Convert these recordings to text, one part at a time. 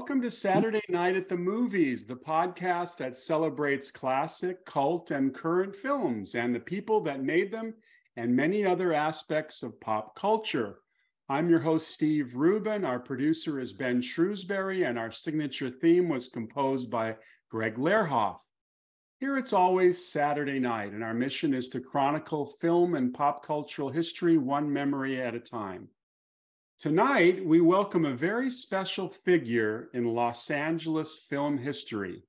Welcome to Saturday Night at the Movies, the podcast that celebrates classic, cult, and current films and the people that made them and many other aspects of pop culture. I'm your host, Steve Rubin. Our producer is Ben Shrewsbury, and our signature theme was composed by Greg Lehrhoff. Here it's always Saturday night, and our mission is to chronicle film and pop cultural history one memory at a time. Tonight, we welcome a very special figure in Los Angeles film history.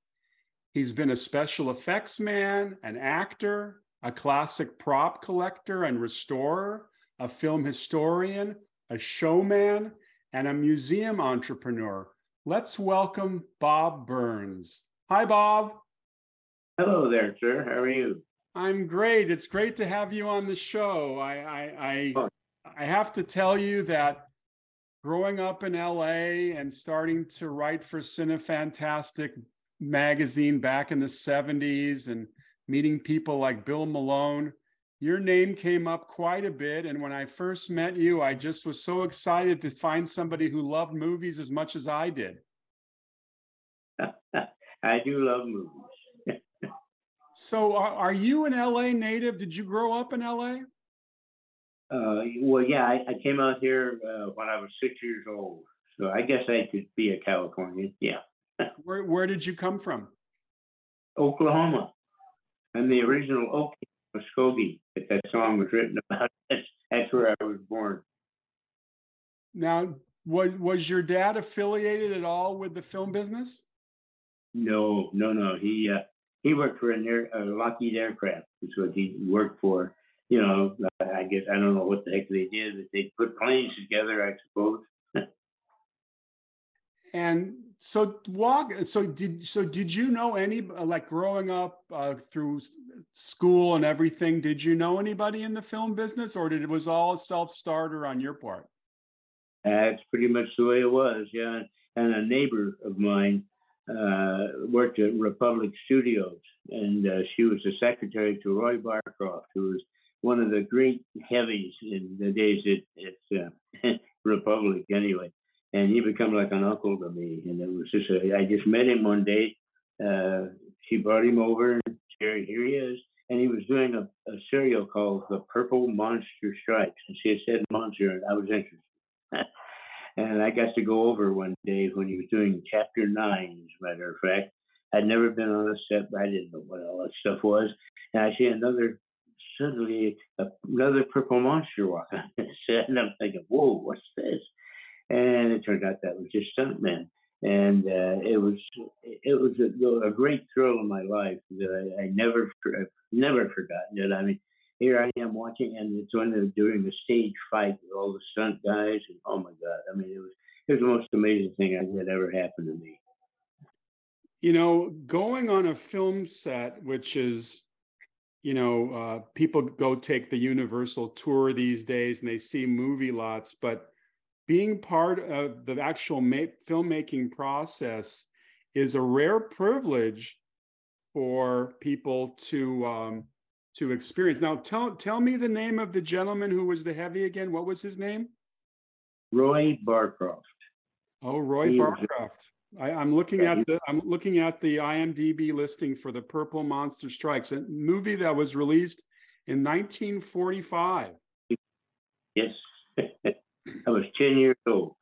He's been a special effects man, an actor, a classic prop collector and restorer, a film historian, a showman, and a museum entrepreneur. Let's welcome Bob Burns. Hi, Bob. Hello there, sir. How are you? I'm great. It's great to have you on the show. I I I. I have to tell you that growing up in LA and starting to write for Cinefantastique magazine back in the 70s and meeting people like Bill Malone, your name came up quite a bit. And when I first met you, I just was so excited to find somebody who loved movies as much as I did. I do love movies. so, are, are you an LA native? Did you grow up in LA? Uh, well, yeah, I, I, came out here uh, when I was six years old, so I guess I could be a Californian. Yeah. where Where did you come from? Oklahoma. I'm the original Okie Muskogee that that song was written about. That's, that's where I was born. Now, was was your dad affiliated at all with the film business? No, no, no. He uh, he worked for an air, uh, Lockheed Aircraft, is what he worked for you know, I guess I don't know what the heck they did, but they put planes together, I suppose. and so walk. So did so did you know any like growing up uh, through school and everything? Did you know anybody in the film business, or did it was all a self starter on your part? That's pretty much the way it was, yeah. And a neighbor of mine uh, worked at Republic Studios, and uh, she was the secretary to Roy Barcroft, who was one of the great heavies in the days at, at uh, Republic, anyway. And he became like an uncle to me. And it was just, a, I just met him one day. Uh, she brought him over, here, here he is. And he was doing a, a serial called The Purple Monster Strikes. And she had said monster, and I was interested. and I got to go over one day when he was doing chapter nine, as a matter of fact. I'd never been on a set, but I didn't know what all that stuff was. And I see another suddenly another purple monster walking and I'm thinking, "Whoa, what's this?" And it turned out that was just stuntmen. and uh, it was it was a, a, great thrill in my life that I, I never never forgotten it. I mean, here I am watching, and it's when they're doing the stage fight with all the stunt guys, and oh my god, I mean, it was it was the most amazing thing that ever happened to me. You know, going on a film set, which is you know, uh, people go take the Universal tour these days and they see movie lots, but being part of the actual ma- filmmaking process is a rare privilege for people to um, to experience. Now, tell tell me the name of the gentleman who was the heavy again. What was his name? Roy Barcroft. Oh, Roy he Barcroft. I, am looking at the I'm looking at the IMDb listing for the Purple Monster Strikes, a movie that was released in 1945. Yes, I was 10 years old.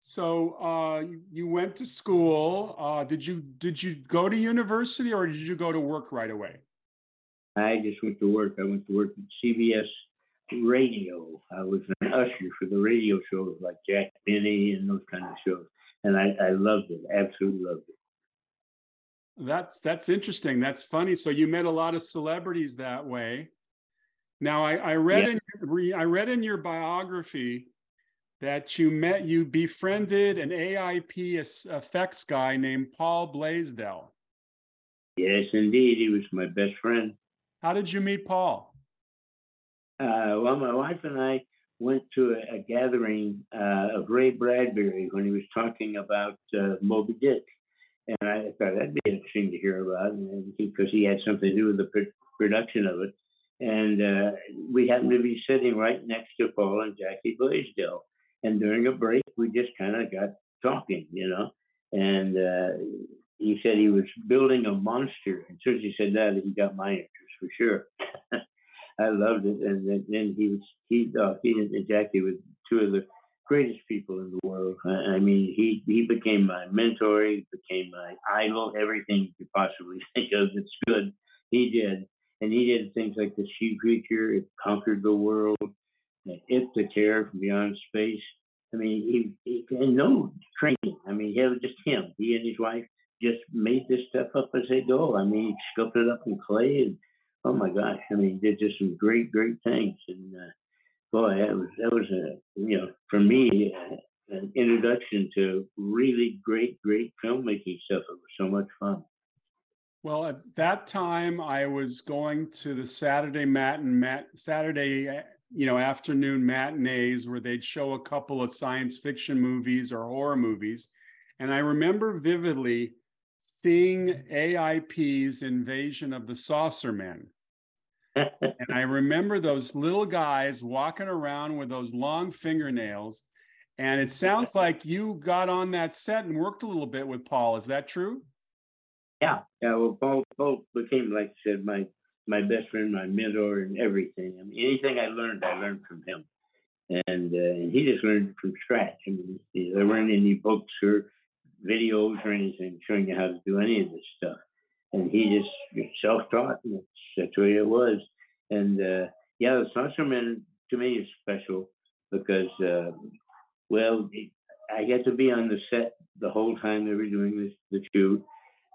so uh, you went to school. Uh, did you did you go to university or did you go to work right away? I just went to work. I went to work at CBS radio. I was an usher for the radio shows like Jack Benny and those kind of shows, and I, I loved it. Absolutely loved it. That's that's interesting. That's funny. So you met a lot of celebrities that way. Now I, I read yeah. in I read in your biography that you met you befriended an AIP effects guy named Paul Blaisdell. Yes, indeed, he was my best friend. How did you meet Paul? Uh, well, my wife and I went to a, a gathering uh, of Ray Bradbury when he was talking about uh, Moby Dick. And I thought that'd be interesting to hear about because he had something to do with the pr- production of it. And uh, we happened to be sitting right next to Paul and Jackie Blaisdell. and during a break, we just kind of got talking, you know. And uh, he said he was building a monster. And as soon as he said that, he got my interest for sure. I loved it. And then, he was he uh, he and Jackie were two of the greatest people in the world. I, I mean, he he became my mentor. He became my idol. Everything you could possibly think of that's good, he did. And he did things like the She Creature. It conquered the world. It the Terror from Beyond Space. I mean, he, he had no training. I mean, he was just him. He and his wife just made this stuff up as they go. I mean, he sculpted up in clay, and oh my gosh, I mean, did just some great, great things. And uh, boy, that was that was a you know for me uh, an introduction to really great, great filmmaking stuff. It was so much fun. Well, at that time, I was going to the Saturday matin, mat, Saturday, uh, you know, afternoon matinees where they'd show a couple of science fiction movies or horror movies, and I remember vividly seeing AIP's Invasion of the Saucermen. And I remember those little guys walking around with those long fingernails. And it sounds like you got on that set and worked a little bit with Paul. Is that true? Yeah, yeah. Well, Paul, Paul became, like I said, my my best friend, my mentor, and everything. I mean, anything I learned, I learned from him, and uh, and he just learned from scratch. I mean, there weren't any books or videos or anything showing you how to do any of this stuff, and he just self-taught. And that's, that's way it was. And uh, yeah, the Saucermen to me is special because, uh, well, I got to be on the set the whole time they were doing this the shoot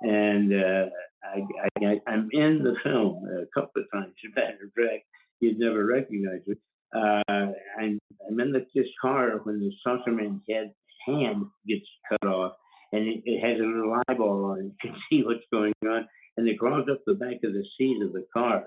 and uh, I, I, I'm in the film a couple of times. As a matter of fact, you'd never recognize it. Uh, I'm, I'm in the, this car when the saucerman's head hand gets cut off, and it, it has a little eyeball on it. You can see what's going on, and it crawls up the back of the seat of the car.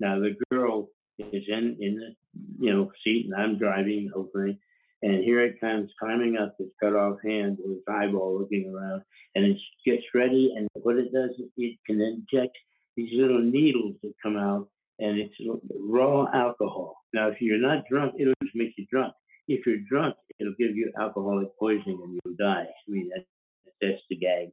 Now the girl is in in the you know seat, and I'm driving, hopefully, and here it comes climbing up this cut off hand with its eyeball looking around, and it gets ready. And what it does is it can inject these little needles that come out, and it's raw alcohol. Now, if you're not drunk, it'll just make you drunk. If you're drunk, it'll give you alcoholic poisoning and you'll die. I mean, that, that's the gag.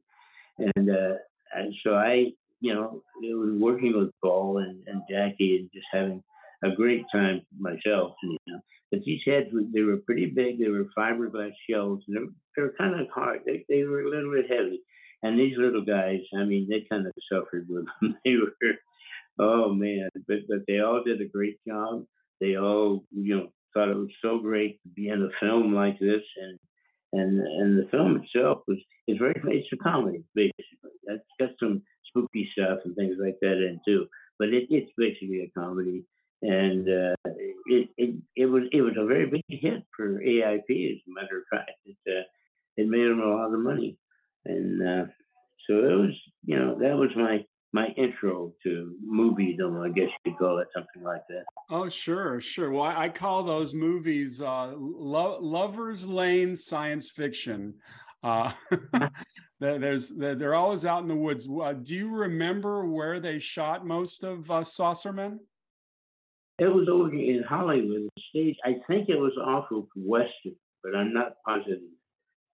And, uh, and so I, you know, it was working with Paul and, and Jackie and just having a great time myself. You know, but these heads they were pretty big. They were fiberglass shells, and they were, they were kind of hard. They they were a little bit heavy. And these little guys, I mean, they kind of suffered with them. they were, oh man, but but they all did a great job. They all, you know, thought it was so great to be in a film like this, and and and the film itself was is very it's a comedy basically. That's got some spooky stuff and things like that in too, but it, it's basically a comedy and uh, it, it it was it was a very big hit for AIP. As a matter of fact, it uh, it made them a lot of money, and uh, so it was you know that was my my intro to moviedom, I guess you could call it something like that. Oh, sure, sure. Well, I call those movies uh, lo- lovers lane science fiction. Uh, there's they're always out in the woods. Uh, do you remember where they shot most of uh, Saucermen? It was over in Hollywood. The stage, I think it was off of Western, but I'm not positive.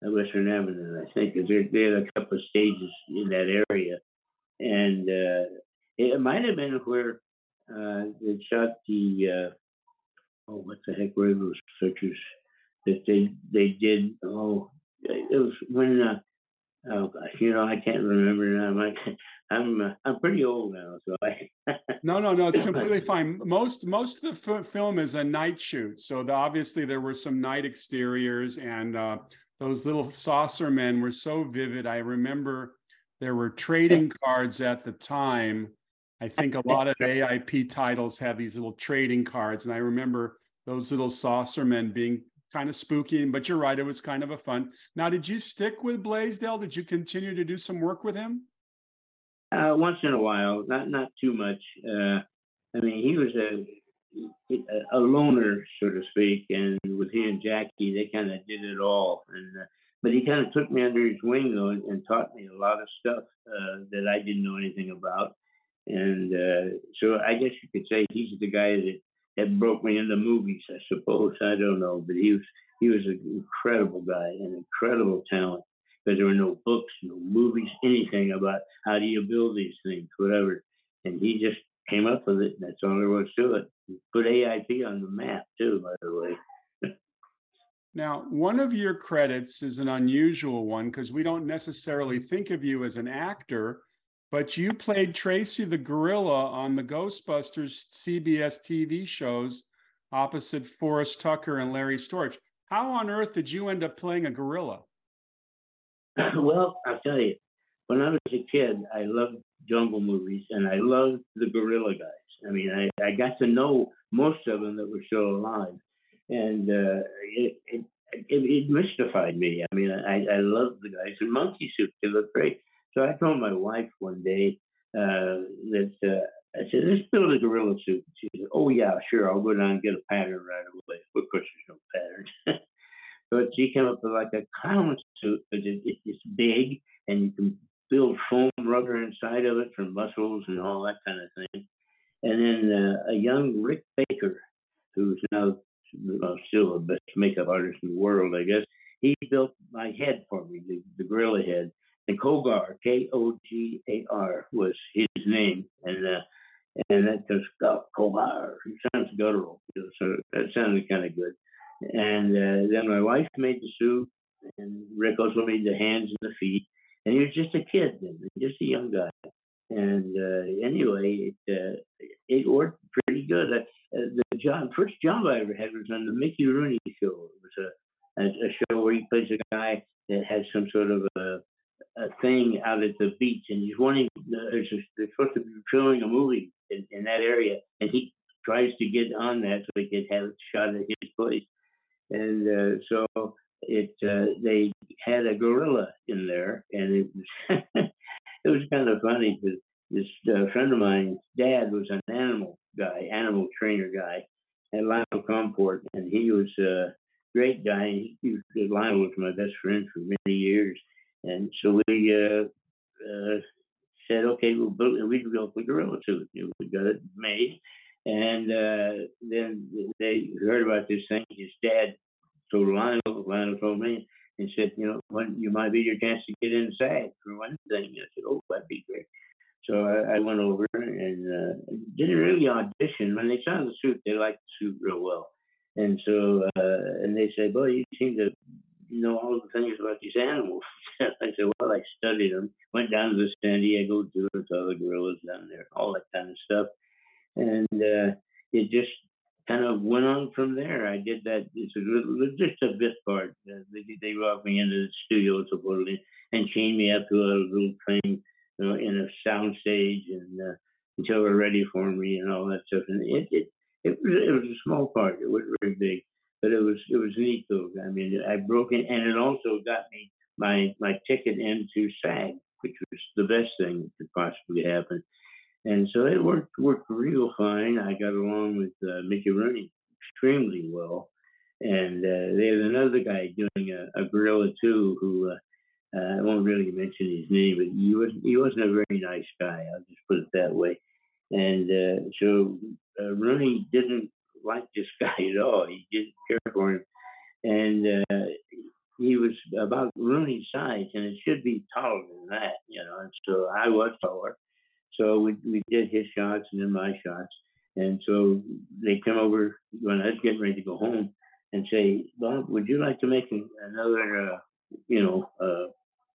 Western Avenue, I think, because there, there are a couple of stages in that area, and uh, it might have been where uh, they shot the uh, oh, what the heck were those pictures that they they did? Oh, it was when uh, oh gosh, you know, I can't remember now. I'm I'm uh, I'm pretty old now, so I. no, no, no, it's completely fine. Most most of the f- film is a night shoot, so the, obviously there were some night exteriors, and uh, those little saucer men were so vivid. I remember there were trading cards at the time. I think a lot of AIP titles have these little trading cards, and I remember those little saucer men being kind of spooky, but you're right, it was kind of a fun. Now, did you stick with Blaisdell? Did you continue to do some work with him? Uh, once in a while, not not too much. Uh, I mean, he was a a loner, so to speak, and with he and Jackie, they kind of did it all. And uh, but he kind of took me under his wing though, and, and taught me a lot of stuff uh, that I didn't know anything about. And uh, so I guess you could say he's the guy that that broke me into movies. I suppose I don't know, but he was he was an incredible guy, an incredible talent. Because there were no books, no movies, anything about how do you build these things, whatever. And he just came up with it. And that's all there was to it. Put AIP on the map too, by the way. Now, one of your credits is an unusual one because we don't necessarily think of you as an actor, but you played Tracy the Gorilla on the Ghostbusters CBS TV shows opposite Forrest Tucker and Larry Storch. How on earth did you end up playing a gorilla? well, I'll tell you, when I was a kid, I loved jungle movies and I loved the gorilla guys. I mean, I, I got to know most of them that were still alive. And uh, it, it, it, it, mystified me. I mean, I, I loved the guys in monkey suits. They look great. So I told my wife one day uh, that uh, I said, let's build a gorilla suit. She said, oh, yeah, sure. I'll go down and get a pattern right away. Of course, there's no pattern. but she came up with like a clown suit it, it, it's big and you can build foam rubber inside of it for muscles and all that kind of thing. And then uh, a young Rick Baker, who's now well, still the best makeup artist in the world, I guess, he built my head for me, the, the gorilla head. And Kogar, K O G A R, was his name. And uh, and that just Kogar. It sounds guttural, so that sounded kind of good. And uh, then my wife made the suit, and Rick also made the hands and the feet. And he was just a kid then, just a young guy. And uh, anyway, it uh, it worked pretty good. Uh, the job, first job I ever had was on the Mickey Rooney show. It was a, a, a show where he plays a guy that has some sort of a, a thing out at the beach, and he's wanting. Uh, they're supposed to be filming a movie in, in that area, and he tries to get on that so he could have it shot at his place. And uh, so it uh, they had a gorilla in there, and it was it was kind of funny because this uh, friend of mine's dad was an animal guy, animal trainer guy at Lionel Comport, and he was a great guy. He, he Lionel was my best friend for many years, and so we uh, uh, said, okay, we'll build, we built the gorilla suit. We got it made. And uh, then they heard about this thing. His dad told Lionel, Lionel told me, and said, you know, when you might be your chance to get inside for one thing. I said, oh, that'd be great. So I, I went over and uh, didn't really audition. When they saw the suit, they liked the suit real well. And so, uh, and they said, boy, you seem to know all the things about these animals. I said, well, I studied them. Went down to the San Diego Zoo, saw the gorillas down there, all that kind of stuff. And uh, it just kind of went on from there. I did that. It's a, just a bit part. Uh, they, they brought me into the studio supposedly and chained me up to a little thing, you know, in a sound stage and uh, until they're ready for me and all that stuff. And it, it, it was, it was a small part. It wasn't very big, but it was, it was neat though. I mean, I broke it and it also got me my, my ticket into SAG, which was the best thing that could possibly happen. And so it worked worked real fine. I got along with uh, Mickey Rooney extremely well. And uh, there's another guy doing a, a gorilla too, who uh, uh, I won't really mention his name, but he was he wasn't a very nice guy. I'll just put it that way. And uh, so uh, Rooney didn't like this guy at all. He didn't care for him, and he was about Rooney's size, and it should be taller than that, you know. And so I was taller, so we, we did his shots and then my shots. And so they come over when I was getting ready to go home and say, Bob, would you like to make another, uh, you know, uh,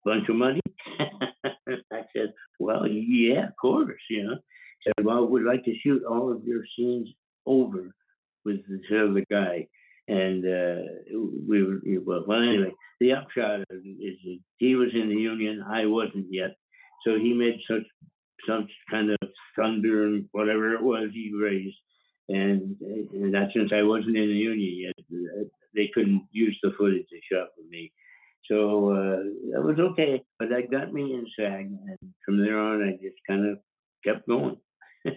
bunch of money? I said, well, yeah, of course, you know. Said, well, we'd like to shoot all of your scenes over with the other guy. And uh, we were, well, well, anyway, the upshot is he was in the union, I wasn't yet. So he made such some kind of thunder and whatever it was he raised. And, and that since I wasn't in the union yet, they couldn't use the footage they shot with me. So uh, that was okay, but that got me in SAG, and from there on, I just kind of kept going.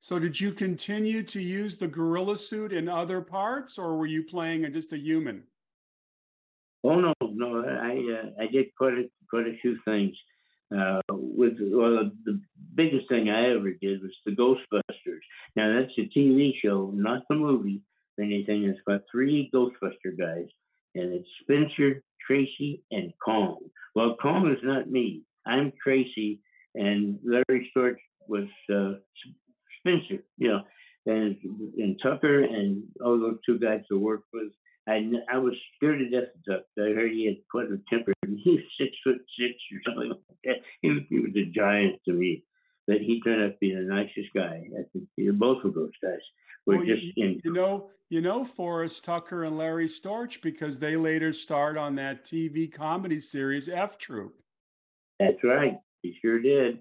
so, did you continue to use the gorilla suit in other parts, or were you playing just a human? Oh no, no, I uh, I did quite a quite a few things. Uh, with well, the biggest thing I ever did was the Ghostbusters. Now that's a TV show, not the movie or anything. It's got three Ghostbuster guys, and it's Spencer, Tracy, and Kong. Well, Kong is not me. I'm Tracy, and Larry Storch was uh, Spencer. You know, and and Tucker and all those two guys to work with. I, I was scared to death of. I heard he had quite a temper. He was six foot six or something like that. He was, he was a giant to me. But he turned out to be the nicest guy. I think both of those guys were well, just you, in. You know, you know Forrest Tucker and Larry Storch because they later starred on that TV comedy series F Troop. That's right. He sure did.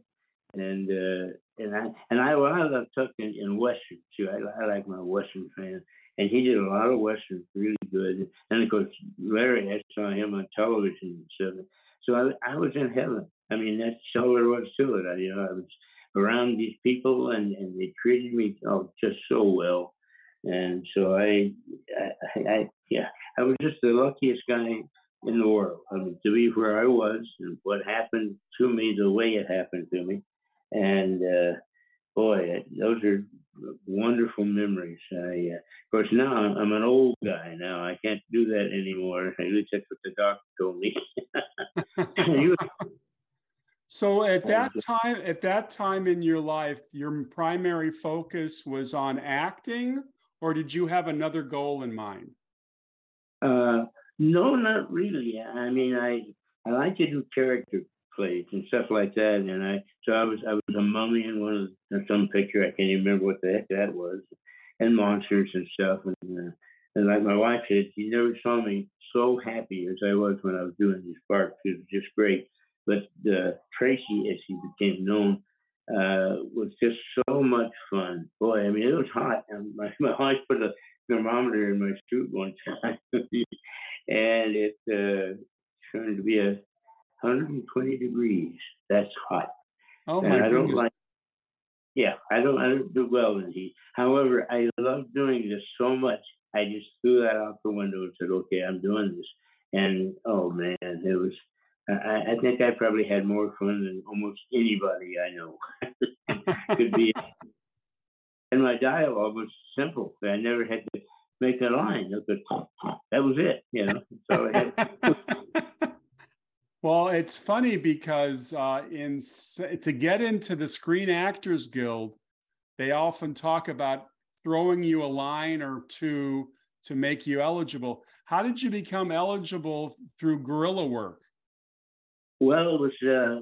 And uh, and I and I, well, I love Tucker in, in Western too. I, I like my Western fan, and he did a lot of Westerns really good. And of course, Larry, I saw him on television and stuff. So I, I was in heaven. I mean, that's all there was to it. I, you know, I was around these people, and and they treated me oh just so well. And so I, I, I yeah, I was just the luckiest guy in the world. I mean, to be where I was and what happened to me the way it happened to me. And uh, boy, those are wonderful memories. I, uh, of course, now I'm an old guy. Now I can't do that anymore. At least that's what the doctor told me. so at that time, at that time in your life, your primary focus was on acting, or did you have another goal in mind? Uh, no, not really. I mean, I I like to do character plays and stuff like that. And I so I was I was a mummy in one of some picture. I can't even remember what the heck that was, and monsters and stuff. And uh, and like my wife said, she never saw me so happy as I was when I was doing these parts. It was just great. But uh, Tracy, as she became known, uh, was just so much fun. Boy, I mean, it was hot. And my, my wife put a thermometer in my suit one time, and it uh, turned to be a 120 degrees. That's hot. Oh my I goodness. don't like. Yeah, I don't. I don't do well in heat. However, I love doing this so much. I just threw that out the window and said, "Okay, I'm doing this." And oh man, it was. I, I think I probably had more fun than almost anybody I know could be. and my dialogue was simple. I never had to make a line. That was it. You know. So I had. Well, it's funny because uh, in to get into the Screen Actors Guild, they often talk about throwing you a line or two to make you eligible. How did you become eligible through gorilla work? Well, it was uh,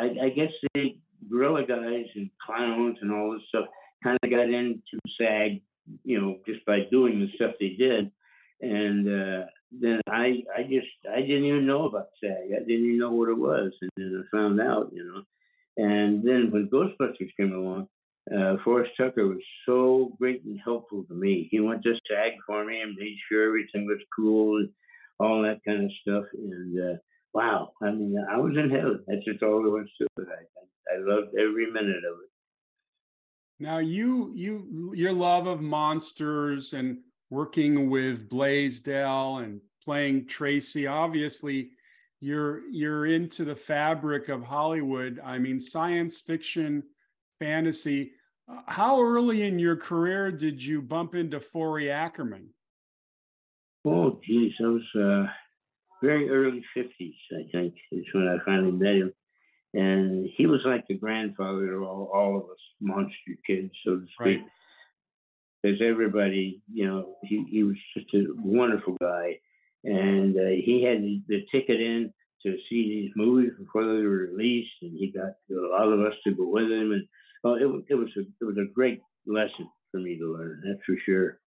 I, I, guess the gorilla guys and clowns and all this stuff kind of got into SAG, you know, just by doing the stuff they did, and uh, then I I just I didn't even know about SAG. I didn't even know what it was, and then I found out, you know. And then when Ghostbusters came along, uh, Forrest Tucker was so great and helpful to me. He went to SAG for me and made sure everything was cool and all that kind of stuff. And uh, wow, I mean, I was in heaven. That's just all there was to it. I, I loved every minute of it. Now, you you your love of monsters and working with Blaisdell and playing Tracy. Obviously, you're you're into the fabric of Hollywood. I mean, science fiction, fantasy. Uh, how early in your career did you bump into Forry Ackerman? Oh, geez, I was uh, very early fifties. I think is when I finally met him, and he was like the grandfather of all, all of us monster kids, so to speak. Right because everybody, you know, he, he was just a wonderful guy. And uh, he had the ticket in to see these movies before they were released, and he got a lot of us to go with him. And well, it, it was a, it was a great lesson for me to learn, that's for sure.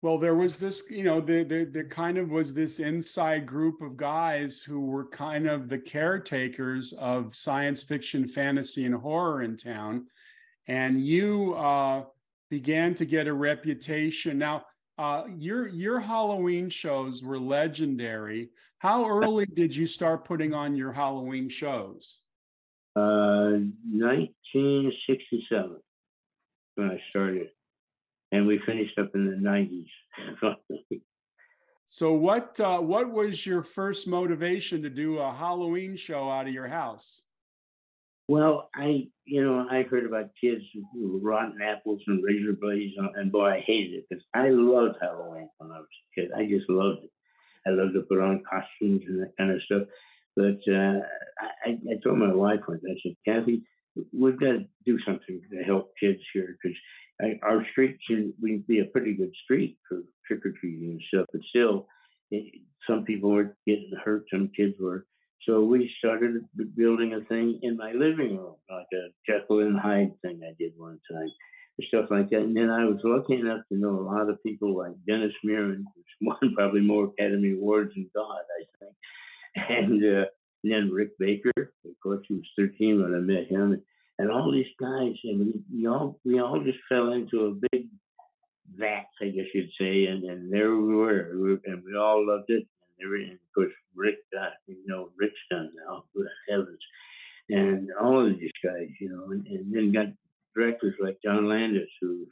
Well, there was this, you know, there, there, there kind of was this inside group of guys who were kind of the caretakers of science fiction, fantasy, and horror in town. And you, uh, began to get a reputation. Now, uh, your your Halloween shows were legendary. How early did you start putting on your Halloween shows? Uh, 1967 when I started, and we finished up in the 90s. so, what uh, what was your first motivation to do a Halloween show out of your house? Well, I, you know, I heard about kids with rotten apples and razor blades, and boy, I hated it because I loved Halloween when I was a kid. I just loved it. I loved to put on costumes and that kind of stuff. But uh, I, I told my wife once, I said, Kathy, we've got to do something to help kids here because our street can be a pretty good street for trick or treating and stuff, but still, it, some people were getting hurt, some kids were. So we started building a thing in my living room, like a Jekyll and Hyde thing I did one time, stuff like that. And then I was lucky enough to know a lot of people like Dennis Muren, who's won probably more Academy Awards than God, I think. And, uh, and then Rick Baker, of course, he was 13 when I met him. And all these guys, and we, we all we all just fell into a big vat, I guess you'd say, and, and there we were, and we all loved it. And, every, of course, Rick got, you know, Rick's done now, good heavens. And all of these guys, you know, and, and then got directors like John Landis, who's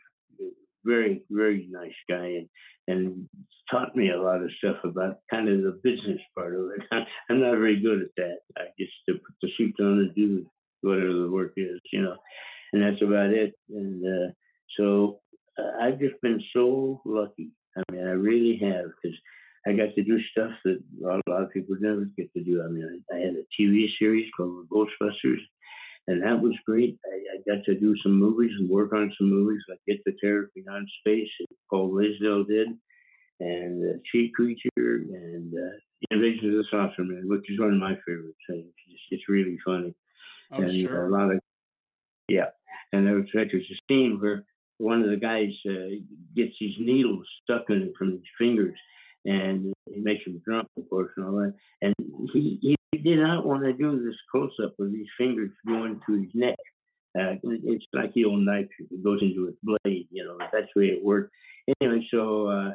very, very nice guy, and and taught me a lot of stuff about kind of the business part of it. I'm not very good at that. I just to put the suit on and do whatever the work is, you know, and that's about it. And uh, so uh, I've just been so lucky. I mean, I really have because I got to do stuff that a lot of people never get to do. I mean, I, I had a TV series called Ghostbusters, and that was great. I, I, got to do some movies and work on some movies like Get the Terror Beyond Space, and Paul Blaisdell did, and uh, She Creature, and uh, Invasion of the Saucer Man, which is one of my favorite things. It's, it's really funny. Oh, and sure. a lot of, yeah. And there was, there's a scene where one of the guys uh, gets these needles stuck in him from his fingers, and he makes him drunk, of course, and all that. And he, he did not want to do this close up of these fingers going to his neck. Uh, it's like the old knife it goes into its blade, you know. That's the way it worked. Anyway, so uh,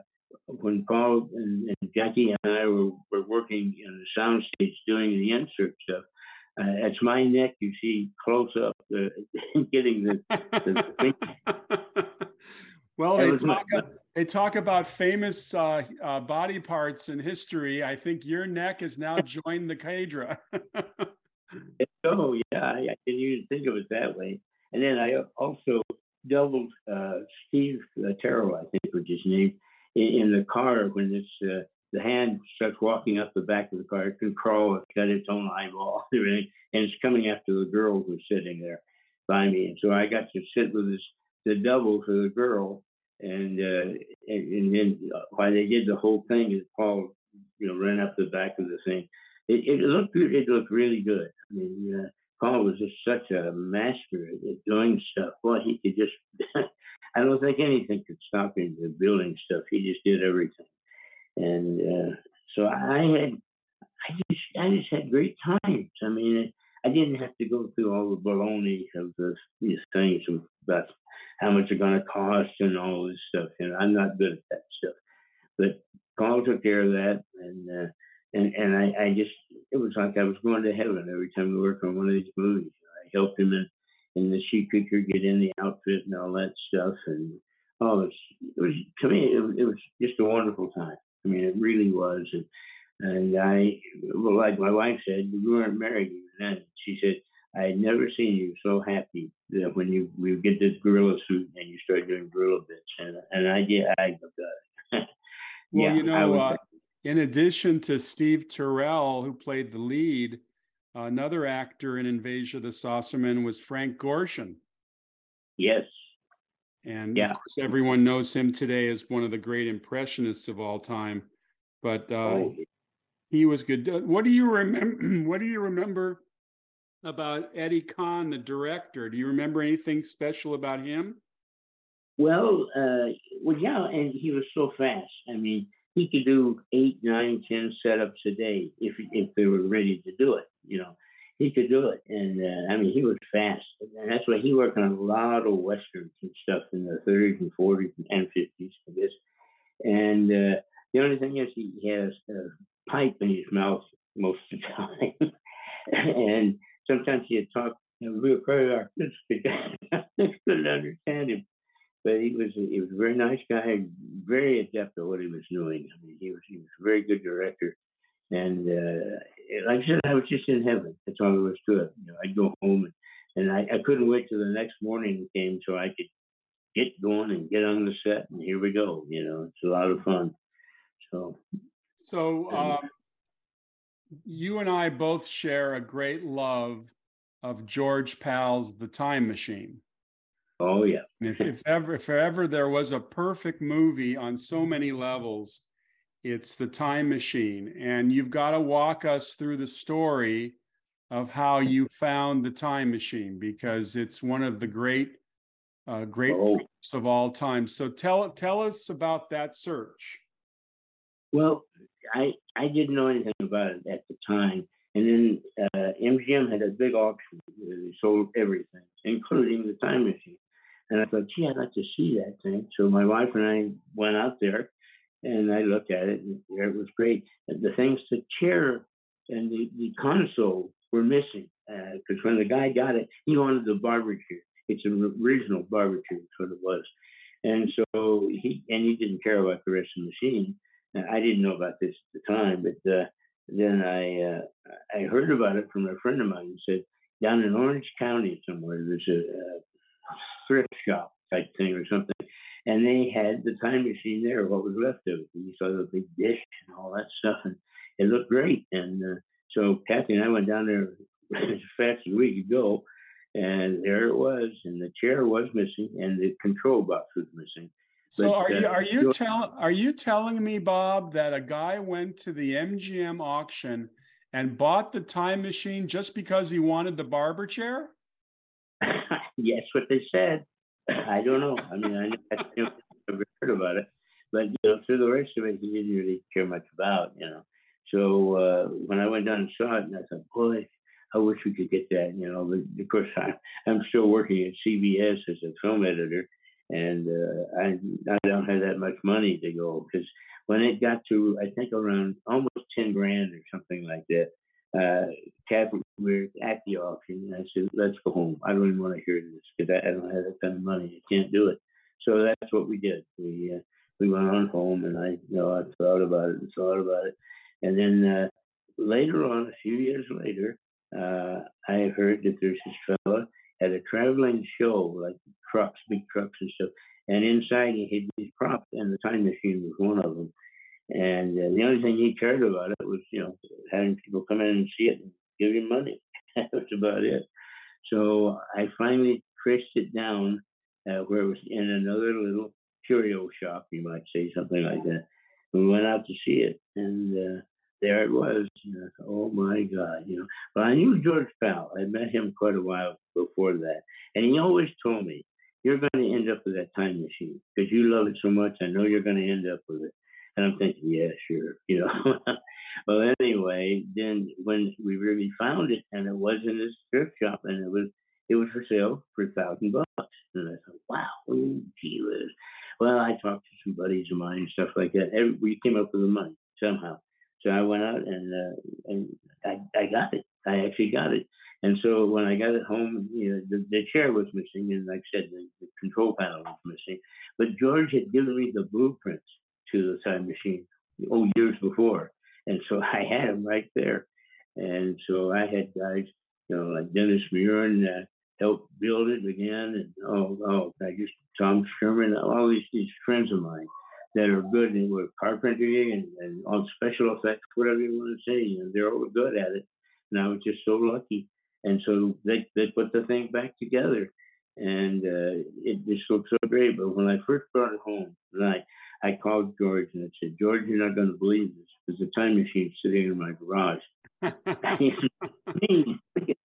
when Paul and, and, Jackie and I were, were working in the soundstage doing the insert stuff, uh, it's my neck you see close up, uh, getting the. the well, they talk, my, they talk about famous uh, uh, body parts in history. I think your neck has now joined the Cadre. oh yeah, I, didn't even think of it that way. And then I also doubled uh, Steve uh, Terrell, I think was his name, in, in the car when this uh, the hand starts walking up the back of the car. It can crawl. It's got its own eyeball, and it's coming after the girl who's sitting there by me. And so I got to sit with this, the double for the girl, and uh, and, and then uh, while they did the whole thing, is Paul, you know, ran up the back of the thing. It, it looked it looked really good. I mean, uh, Paul was just such a master at doing stuff. Well, he could just. I don't think anything could stop him from building stuff. He just did everything and uh, so I had, I just, I just had great times. I mean, I didn't have to go through all the baloney of this, these things about how much it's going to cost and all this stuff. And I'm not good at that stuff, but Paul took care of that, and uh, and and I, I just, it was like I was going to heaven every time we worked on one of these movies. I helped him in in the she creature get in the outfit and all that stuff, and oh, it was, it was to me, it, it was just a wonderful time. I mean, it really was. And, and I, well, like my wife said, we weren't married even then. She said, I had never seen you so happy that when you we get this gorilla suit and you start doing gorilla bits. And, and I did, I got it. well, yeah, you know, uh, in addition to Steve Terrell, who played the lead, another actor in Invasion of the Saucermen was Frank Gorshin. Yes. And yeah. of course, everyone knows him today as one of the great impressionists of all time. But uh, oh. he was good. Uh, what do you remember? What do you remember about Eddie Cahn, the director? Do you remember anything special about him? Well, uh, well, yeah, and he was so fast. I mean, he could do eight, nine, ten setups a day if if they were ready to do it. You know, he could do it. And uh, I mean, he was fast. And that's why he worked on a lot of westerns and stuff in the 30s and 40s and 50s, I guess. And uh, the only thing is, he has a pipe in his mouth most of the time. and sometimes he'd talk you know, real very artistic. I couldn't understand him. But he was he was a very nice guy, very adept at what he was doing. I mean, he was he was a very good director. And uh, like I said, I was just in heaven. That's all there was to it. You know, I'd go home and and I, I couldn't wait till the next morning came so I could get going and get on the set, and here we go. You know, it's a lot of fun. So, so um, you and I both share a great love of George Pal's The Time Machine. Oh yeah. if, if ever if ever there was a perfect movie on so many levels, it's The Time Machine, and you've got to walk us through the story of how you found the time machine because it's one of the great uh, great oh. of all time. So tell tell us about that search. Well, I I didn't know anything about it at the time, and then uh, MGM had a big auction. They sold everything, including the time machine. And I thought, gee, I'd like to see that thing. So my wife and I went out there, and I looked at it, and it was great. The things, the chair and the, the console were missing because uh, when the guy got it, he wanted the barber chair. It's an original barber chair, that's what it was. And so he and he didn't care about the rest of the machine. I didn't know about this at the time, but uh, then I uh, I heard about it from a friend of mine who said down in Orange County somewhere there's a, a thrift shop type thing or something, and they had the time machine there, what was left of it. You saw the big dish and all that stuff, and it looked great. And uh, so Kathy and I went down there as fast as we could go, and there it was, and the chair was missing, and the control box was missing. So but, are you are you telling are you telling me, Bob, that a guy went to the MGM auction and bought the time machine just because he wanted the barber chair? yes, what they said. I don't know. I mean, I, I never heard about it, but you know, through the rest of it, he didn't really care much about. You know, so uh, when I went down and saw it, and I thought, boy, I wish we could get that. You know, but of course, I, I'm still working at CBS as a film editor, and uh, I I don't have that much money to go because when it got to I think around almost ten grand or something like that, uh, Kathy, we're at the auction, and I said, "Let's go home. I don't even want to hear this because I, I, don't have that kind of money. I can't do it." So that's what we did. We uh, we went on home, and I you know I thought about it and thought about it, and then uh, later on, a few years later, uh, I heard that there's this fella had a traveling show, like trucks, big trucks and stuff. And inside he had these props, and the time machine was one of them. And uh, the only thing he cared about it was, you know, having people come in and see it and give him money. that was about it. So I finally traced it down uh, where it was in another little curio shop, you might say, something like that. We went out to see it, and uh, there it was. oh my God, you know. But I knew George Pal. I met him quite a while before that, and he always told me, "You're going to end up with that time machine because you love it so much. I know you're going to end up with it." And I'm thinking, yeah, sure, you know. well, anyway, then when we really found it, and it was in a thrift shop, and it was it was for sale for a thousand bucks, and I thought, wow, oh, gee whiz. Well, I talked to some buddies of mine and stuff like that. Every, we came up with the money somehow. So I went out and uh, and I, I got it. I actually got it. And so when I got it home, you know, the, the chair was missing, and like I said, the, the control panel was missing. But George had given me the blueprints to the time machine oh years before, and so I had them right there. And so I had guys, you know, like Dennis Muren uh, help build it again, and oh, oh, I just Tom Scherman, all these these friends of mine that are good in with carpentry and, and on special effects, whatever you want to say. You know, they're all good at it. And I was just so lucky. And so they, they put the thing back together and uh, it just looked so great. But when I first brought it home, I, I called George and I said, George, you're not going to believe this. There's a time machine sitting in my garage.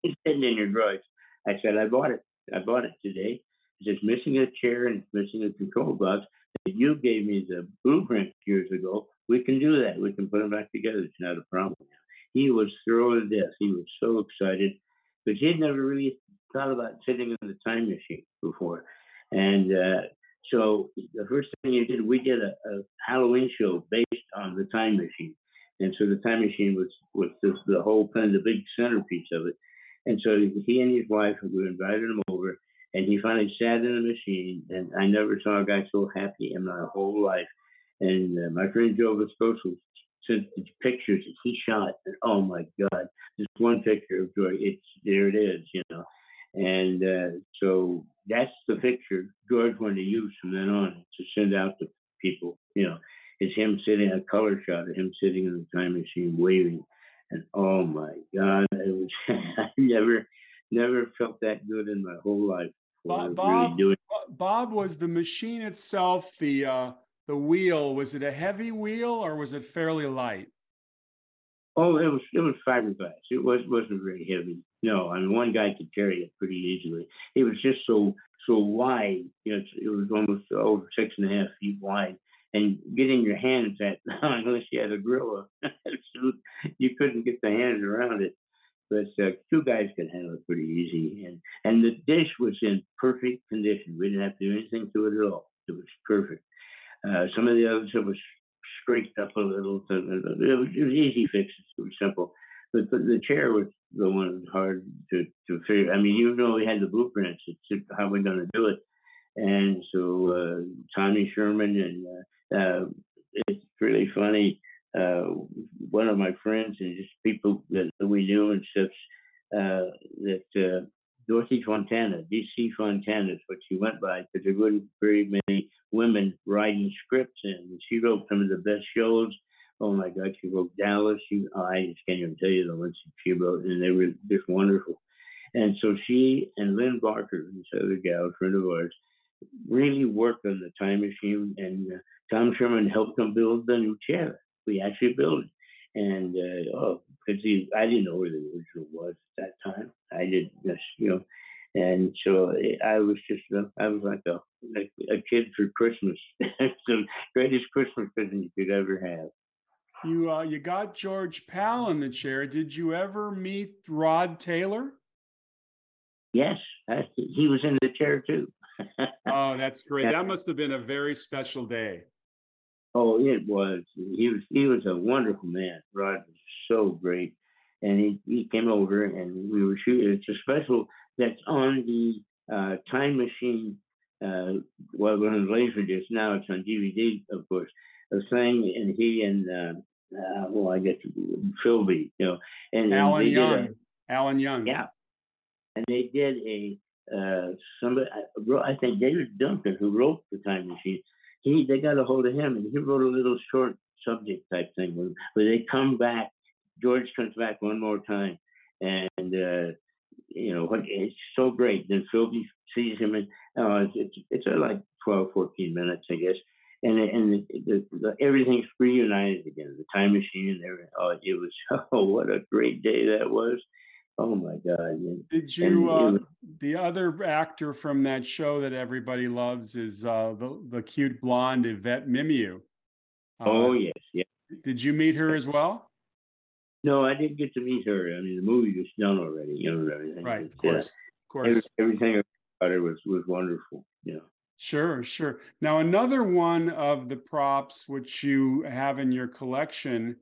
He's sitting in your garage. I said, I bought it. I bought it today. It's just missing a chair and missing a control box that you gave me the blueprint years ago. We can do that. We can put them back together. It's not a problem. He was thrilled to death. He was so excited because he had never really thought about sitting in the time machine before. And uh, so the first thing he did, we did a, a, Halloween show based on the time machine. And so the time machine was was the, the whole kind of the big centerpiece of it. And so he and his wife, we invited him over, and he finally sat in the machine, and I never saw a guy so happy in my whole life. And uh, my friend Joe Viskocil sent these pictures that he shot, and oh my God, this one picture of Joy, it's there it is, you know. And uh, so that's the picture George wanted to use from then on to send out to people. You know, it's him sitting a color shot of him sitting in the time machine waving, and oh my God, it was I never never felt that good in my whole life. Bob, Bob, Bob, was the machine itself the uh, the wheel? Was it a heavy wheel or was it fairly light? Oh, it was it was fiberglass. It was wasn't very heavy. No, I mean one guy could carry it pretty easily. It was just so so wide. You know, it was almost over six and a half feet wide, and getting your hands at unless you had a gorilla you couldn't get the hands around it. But uh, two guys could handle it pretty easy, and and the dish was in perfect condition. We didn't have to do anything to it at all. It was perfect. Uh, some of the others it was scraped up a little. So it, was, it was easy fixes. It was simple. But the, the chair was the one hard to, to figure. I mean, even though we had the blueprints. It's how we're going to do it. And so uh, Tommy Scherman and uh, uh, it's really funny. Uh, one of my friends and just people that, that we knew and stuff uh, that uh, Fontana, DC Fontana is what she went by because there weren't very many women writing scripts in. She wrote some of the best shows. Oh my God, she wrote Dallas. She, I just can't even tell you the ones she wrote, and they were just wonderful. And so she and Lynn Barker, this other gal, friend of ours, really worked on the time machine. And uh, Tom Scherman helped them build the new chair. We actually built it. And uh, oh, because I didn't know where the original was at that time. I didn't, you know, and so I was just, uh, I was like a, like a kid for Christmas. the greatest Christmas present you could ever have. You, uh, you got George Pal in the chair. Did you ever meet Rod Taylor? Yes, I, he was in the chair too. oh, that's great. That must have been a very special day. Oh, it was. He was he was a wonderful man. Rod was so great, and he, he came over and we were shooting. It's a special that's on the uh, Time Machine. Uh, well, on laser disc now. It's on DVD, of course. A thing, and he and uh, uh, well, I guess Philby, you know, and Alan Young. A, Alan Young. Yeah, and they did a uh, somebody. I think David Duncan, who wrote the Time Machine, he they got a hold of him and he wrote a little short subject type thing where, where they come back. George comes back one more time, and uh, you know what? It's so great. Then Philby sees him, and uh, it's it's, like 12, 14 minutes, I guess. And and the, the, the, everything's reunited again. The time machine and everything. Oh, it was oh what a great day that was. Oh my God! Did you? Uh, the other actor from that show that everybody loves is uh, the the cute blonde Yvette Mimieux. Uh, oh yes, yeah. Did you meet her as well? No, I didn't get to meet her. I mean, the movie was done already, you know, everything. Right, of uh, course, of course. Everything about it was was wonderful. Know. Sure, sure. Now, another one of the props which you have in your collection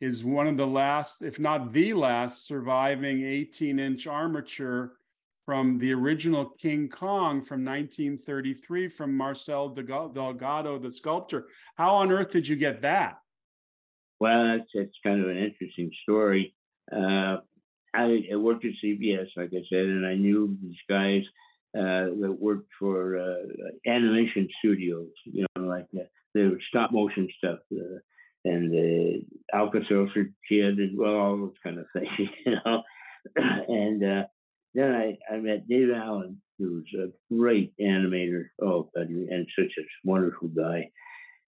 is one of the last, if not the last, surviving 18 inch armature from the original King Kong from 1933 from Marcel Delgado, the sculptor. How on earth did you get that? Well, that's, that's kind of an interesting story. Uh, I, I, worked at CBS, like I said, and I knew these guys uh, that worked for uh, animation studios, you know, like the, the stop motion stuff. And the Alka-Seltzer kid and well, all those kind of things, you know. and uh, then I, I met Dave Allen, who's a great animator. Oh, and such a wonderful guy.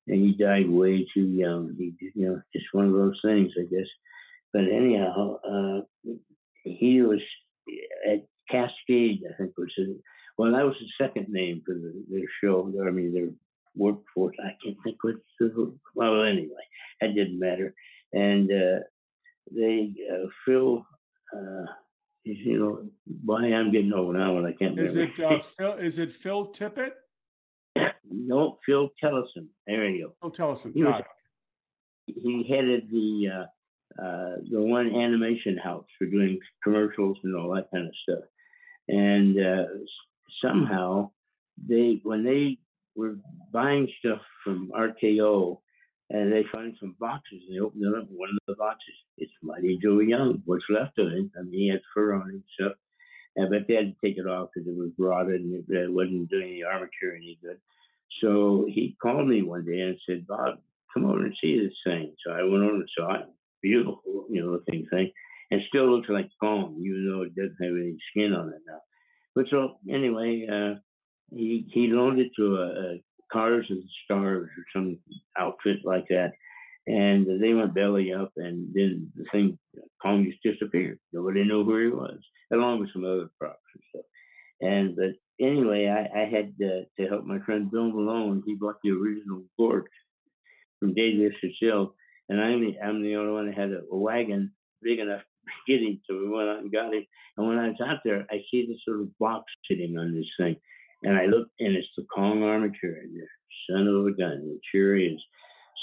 And he died way too young. He, you know, just one of those things, I guess. But anyhow, uh, he was at Cascade, I think was his. Well, that was the second name for the, their show. I mean, their workforce. I can't think what. Well, anyway, that didn't matter. And uh, they uh, Phil, uh, you know, why I'm getting old now and I can't. Is remember. it uh, Phil? Is it Phil Tippett? No, Phil Kellison. There you go. Phil Kellison. He, was, he headed the uh, uh, the one animation house for doing commercials and all that kind of stuff. And uh, somehow they, when they were buying stuff from RKO, and they find some boxes. And they open it up. One of the boxes, it's Mighty Joe Young. What's left of it? I mean, he had fur on him and uh, but they had to take it off because it was rotted and it, it wasn't doing the armature any good. So he called me one day and said, Bob, come over and see this thing. So I went over and saw it. Beautiful, you know, looking thing. And still looks like foam, even though it doesn't have any skin on it now. But so anyway, uh, he he loaned it to a, a Cars and Stars or some outfit like that. And they went belly up, and then the thing, Kong just disappeared. Nobody knew where he was, along with some other props and stuff. And but anyway, I, I had to, to help my friend Bill Malone. He bought the original Gort from Davis Hill, and I'm the, I'm the only one that had a, a wagon big enough to get him. So we went out and got it. And when I was out there, I see this little box sitting on this thing. And I look, and it's the Kong armature in there. Son of a gun, it sure is.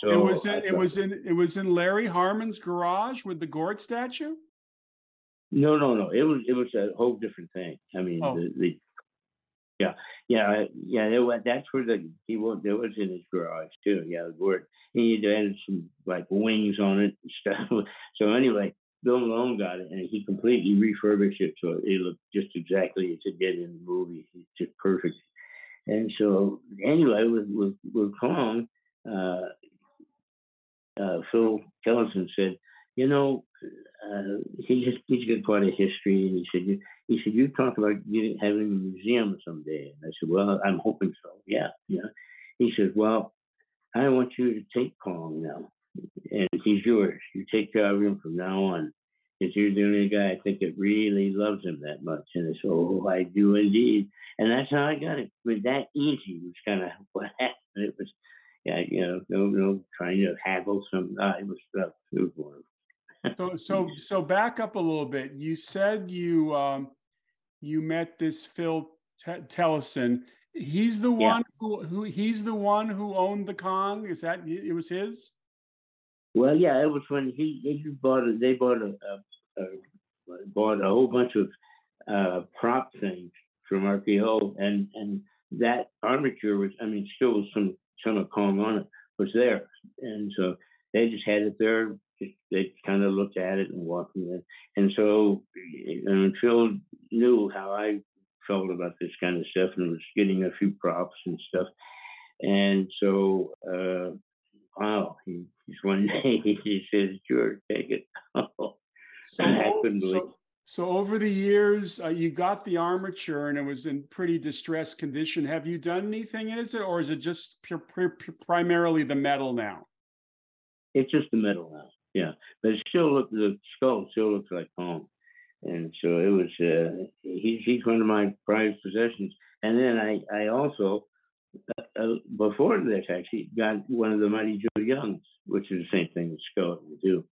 So it was in, it was in it was in Larry Harmon's garage with the Gort statue. No, no, no. It was it was a whole different thing. I mean, oh. the, the yeah, yeah, yeah. It was, that's where the he was. It was in his garage too. Yeah, the Gort. He had some like wings on it and stuff. So anyway, Bill Malone got it, and he completely refurbished it so it looked just exactly as it did in the movie. It's just perfect. And so, anyway, with with, with Kong, uh, uh, Phil Kellison said, you know, uh, he just he's got quite a history, and he said, you, he said, you talk about getting, having a museum someday. And I said, well, I'm hoping so. Yeah, yeah. He said, well, I want you to take Kong now and he's yours. You take care of him from now on. Because you're the only guy I think that really loves him that much. And I said, Oh, I do indeed. And that's how I got it. But that easy was kind of what happened. It was, yeah, you know, no, no, trying to haggle some. Uh, it was stuff. It was wonderful. So, so, so back up a little bit. You said you um, you met this Phil T- Tellison. He's the one who, who he's the one who owned the Kong. Is that it was his? Well, yeah, it was when he he bought a, they bought a, a, a bought a whole bunch of uh, prop things from RKO, and and that armature was, I mean, still some some of Kong on it was there, and so they just had it there. They kind of looked at it and walked in, and so and Phil knew how I felt about this kind of stuff, and was getting a few props and stuff, and so. Uh, wow, he, he's one day he says, "George, take it." so, I couldn't believe. So, so over the years, uh, you got the armature and it was in pretty distressed condition. Have you done anything in it, or is it just pure, pure, pure, primarily the metal now? It's just the metal now, yeah. But it still look the skull still looks like home, and so it was. Uh, he's he's one of my prized possessions. And then I I also uh, before this, actually got one of the Mighty Joe Youngs, which is the same thing Skeleton would do.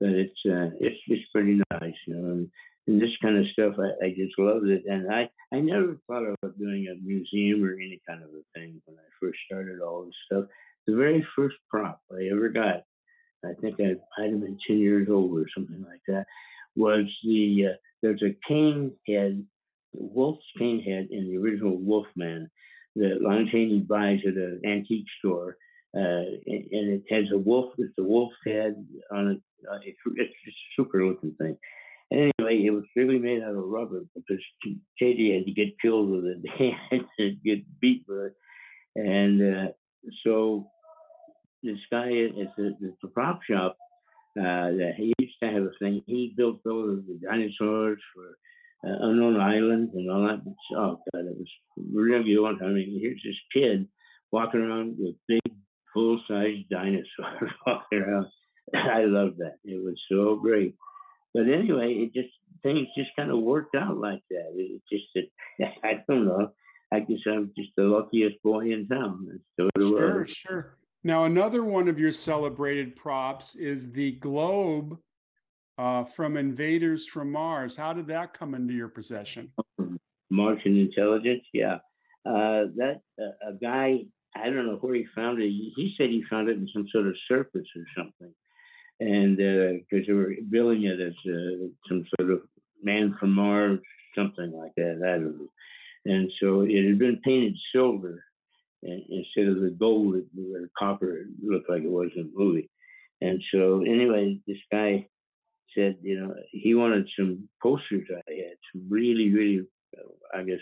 But it's uh, it's it's pretty nice, you know. And, and this kind of stuff, I, I just loved it. And I I never thought about doing a museum or any kind of a thing when I first started all this stuff. The very first prop I ever got, I think I might have been ten years old or something like that, was the uh, there's a cane head, wolf's cane head in the original Wolfman that Lon Chaney buys at an antique store, uh, and, and, it has a wolf. It's a wolf's head on it. Uh, it's, it's a super looking thing. And Anyway, it was really made out of rubber because Katie had to get killed with it. Had to get beat with it, and uh, so this guy at the, the prop shop uh, that he used to have a thing. He built those the dinosaurs for uh, unknown island and all that. Oh God, it was really one. I mean, here's this kid walking around with big, full-size dinosaurs walking around. I love that. It was so great. But anyway, it just things just kind of worked out like that. It just that I don't know. I guess I'm just the luckiest boy in town. sure, sure. Now, another one of your celebrated props is the globe uh, from invaders from Mars. How did that come into your possession? Martian intelligence, yeah. Uh, that uh, a guy, I don't know where he found it. He said he found it in some sort of surface or something, and because uh, they were billing it as uh, some sort of man from Mars, something like that. I don't know. And so it had been painted silver instead of the gold or copper. It looked like it was in the movie. And so anyway, this guy said, you know, he wanted some posters I had, some really, really, uh, I guess,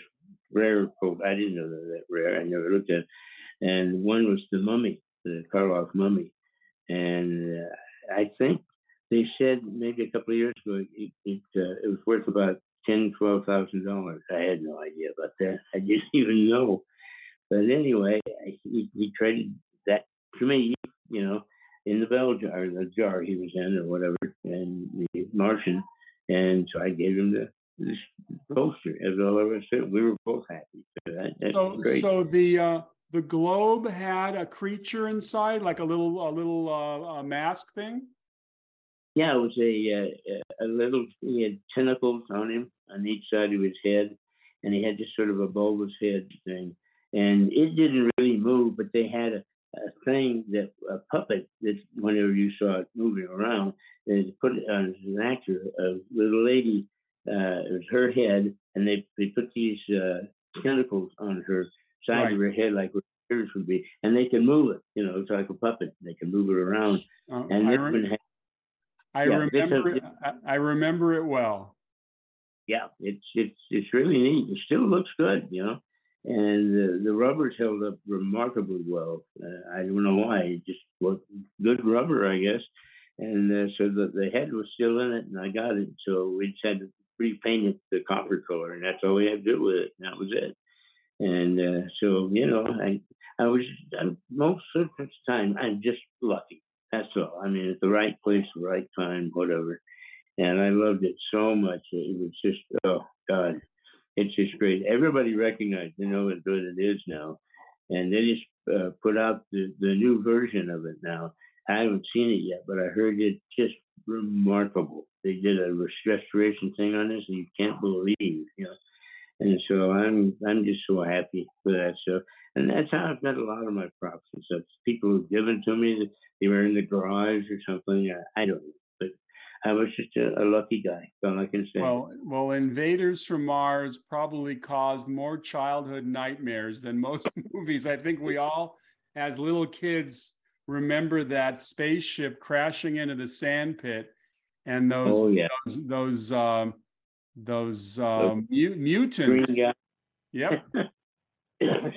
rare posters. I didn't know that rare. I never looked at. And one was the Mummy, the Karloff Mummy, and uh, I think they said maybe a couple of years ago it it, uh, it was worth about ten, twelve thousand dollars. I had no idea about that. I didn't even know. But anyway, he, he traded that to me, you know, in the bell jar, the jar he was in, or whatever, and the Martian. And so I gave him the this poster. As all of us said, we were both happy. So that, so. So the uh, the globe had a creature inside, like a little a little uh, a mask thing. Yeah, it was a, a, a little. He had tentacles on him on each side of his head, and he had just sort of a bulbous head thing. And it didn't really move, but they had a, a thing that a puppet that whenever you saw it moving around, they put it on an actor, a little lady. Uh, it was her head, and they they put these uh, tentacles on her side right. of her head like ears would be, and they can move it. You know, it's like a puppet. They can move it around. Uh, and I, rem- had, I yeah, remember. It, I remember it well. Yeah, it's it's it's really neat. It still looks good, you know, and the, rubber's held up remarkably well. Uh, I don't know why. It just was good rubber, I guess. And uh, so the, the head was still in it, and I got it. So we just had to repaint it the copper color, and that's all we had to do with it. And that was it. And uh, so, you know, I I was I, most of the time I'm just lucky. That's all. I mean, at the right place, the right time, whatever. And I loved it so much. It was just oh God, it's just great. Everybody recognized, you know, what it is now, and they just uh, put out the the new version of it now. I haven't seen it yet, but I heard it just remarkable. They did a restoration thing on this, and you can't believe, you know. And so I'm I'm just so happy for that So And that's how I've got a lot of my props and stuff. People have given to me, they were in the garage or something. I, I don't know. I was just a, a lucky guy. That's all I can say. Well, well, Invaders from Mars probably caused more childhood nightmares than most movies. I think we all, as little kids, remember that spaceship crashing into the sand pit and those oh, yeah. those, those um, those um, mu- mutants. Yep. yeah.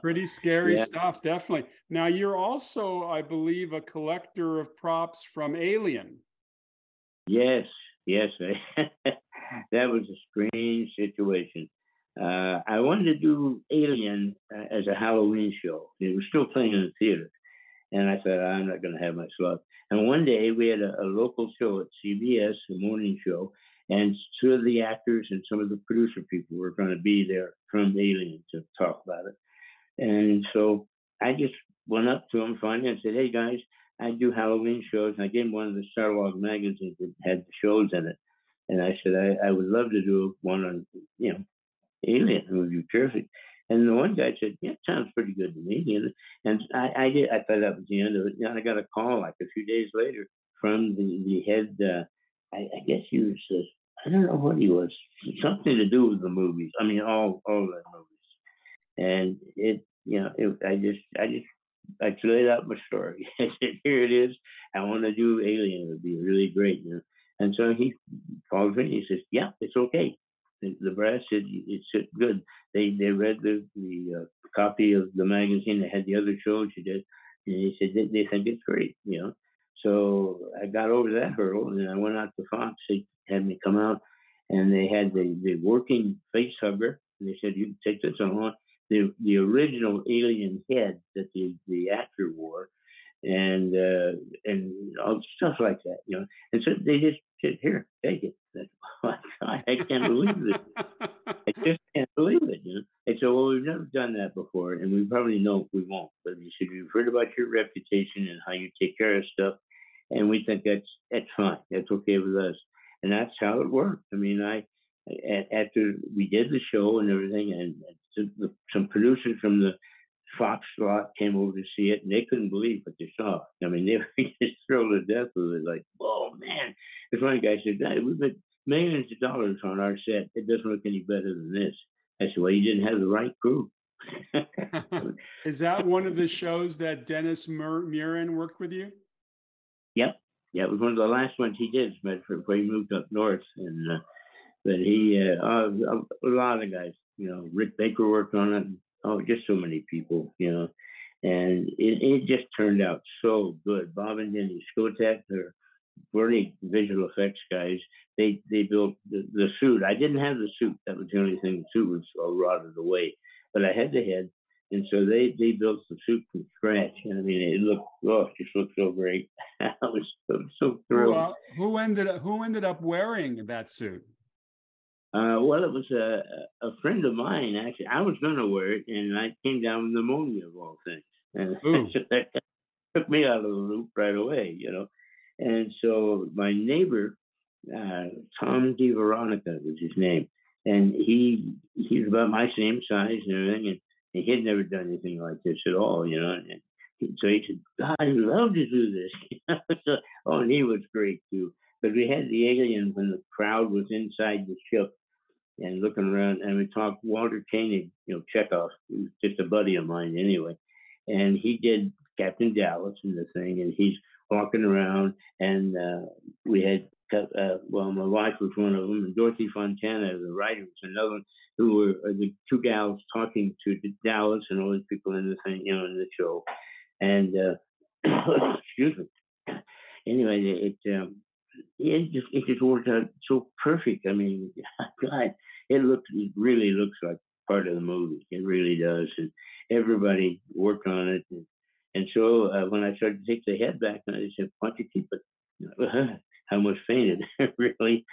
Pretty scary yeah. stuff, definitely. Now, you're also, I believe, a collector of props from Alien. Yes, yes. that was a strange situation. Uh, I wanted to do Alien uh, as a Halloween show. It was still playing in the theater. And I said, I'm not going to have my slot. And one day we had a, a local show at CBS, a morning show, and two of the actors and some of the producer people were going to be there from Alien to talk about it. And so I just went up to them finally and said, Hey guys, I do Halloween shows. And I gave them one of the Starlog magazines that had the shows in it. And I said, I, I would love to do one on, you know, Alien. It would be terrific. And the one guy said, "Yeah, sounds pretty good to me." And, and I, I did. I thought that was the end of it. And I got a call like a few days later from the the head. Uh, I, I guess he was uh, I don't know what he was. Something to do with the movies. I mean, all all the movies. And it, you know, it, I just, I just, I laid out my story. I said, here it is. I want to do Alien. It would be really great, you know. And so he calls me. He says, yeah, it's okay. The, brass said it's good. They they read the the uh, copy of the magazine that had the other shows you did, and he said they, they think it's great, you know. So I got over that hurdle, and I went out to Fox. They had me come out, and they had the, the working face hugger. And they said, "You can take this on." The the original alien head that the the actor wore, and uh, and all stuff like that, you know. And so they just said, "Here, take it." Oh God, I can't believe it. I just can't believe it. You know. And so, well, we've never done that before, and we probably know we won't. But you said you've heard about your reputation and how you take care of stuff and we think that's that's fine. That's okay with us, and that's how it worked. I mean, I after we did the show and everything, and some producers from the Fox slot came over to see it, and they couldn't believe what they saw. I mean, they were just thrilled to death with it. Like, oh man! This one guy said, "We've put millions of dollars on our set. It doesn't look any better than this." I said, "Well, you didn't have the right crew." Is that one of the shows that Dennis Mur- Muren worked with you? Yep, yeah, it was one of the last ones he did, before he moved up north. And uh, but he, uh, uh, a lot of guys, you know, Rick Baker worked on it. Oh, just so many people, you know, and it, it just turned out so good. Bob and Denny Skotak, they're brilliant visual effects guys. They they built the, the suit. I didn't have the suit. That was the only thing. The suit was all rotted away, but I had the head. And so they, they built the suit from scratch. And I mean, it looked, oh, it just looked so great. I was so, so thrilled. Well, who ended up, who ended up wearing that suit? Uh, well, it was a, a friend of mine, actually. I was going to wear it, and I came down with pneumonia of all things. And so that took me out of the loop right away, you know. And so my neighbor, uh, Tom DeVeronica was his name. And he he was about my same size and everything. And and he had never done anything like this at all, you know. And so he said, God, I'd love to do this. so, oh, and he was great too. But we had the alien when the crowd was inside the ship and looking around, and we talked Walter Koenig, you know, Chekov, who's just a buddy of mine anyway. And he did Captain Dallas in the thing, and he's walking around, and uh, we had uh, well, my wife was one of them, and Dorothy Fontana, the writer, was another one, who were uh, the two gals talking to Dallas and all these people in the thing, you know, in the show. And uh, excuse me. Anyway, it um, it just it just worked out so perfect. I mean, God, it looks it really looks like part of the movie. It really does, and everybody worked on it. And, and so uh, when I started to take the head back, I said, "Why don't you keep it?" I almost fainted, really.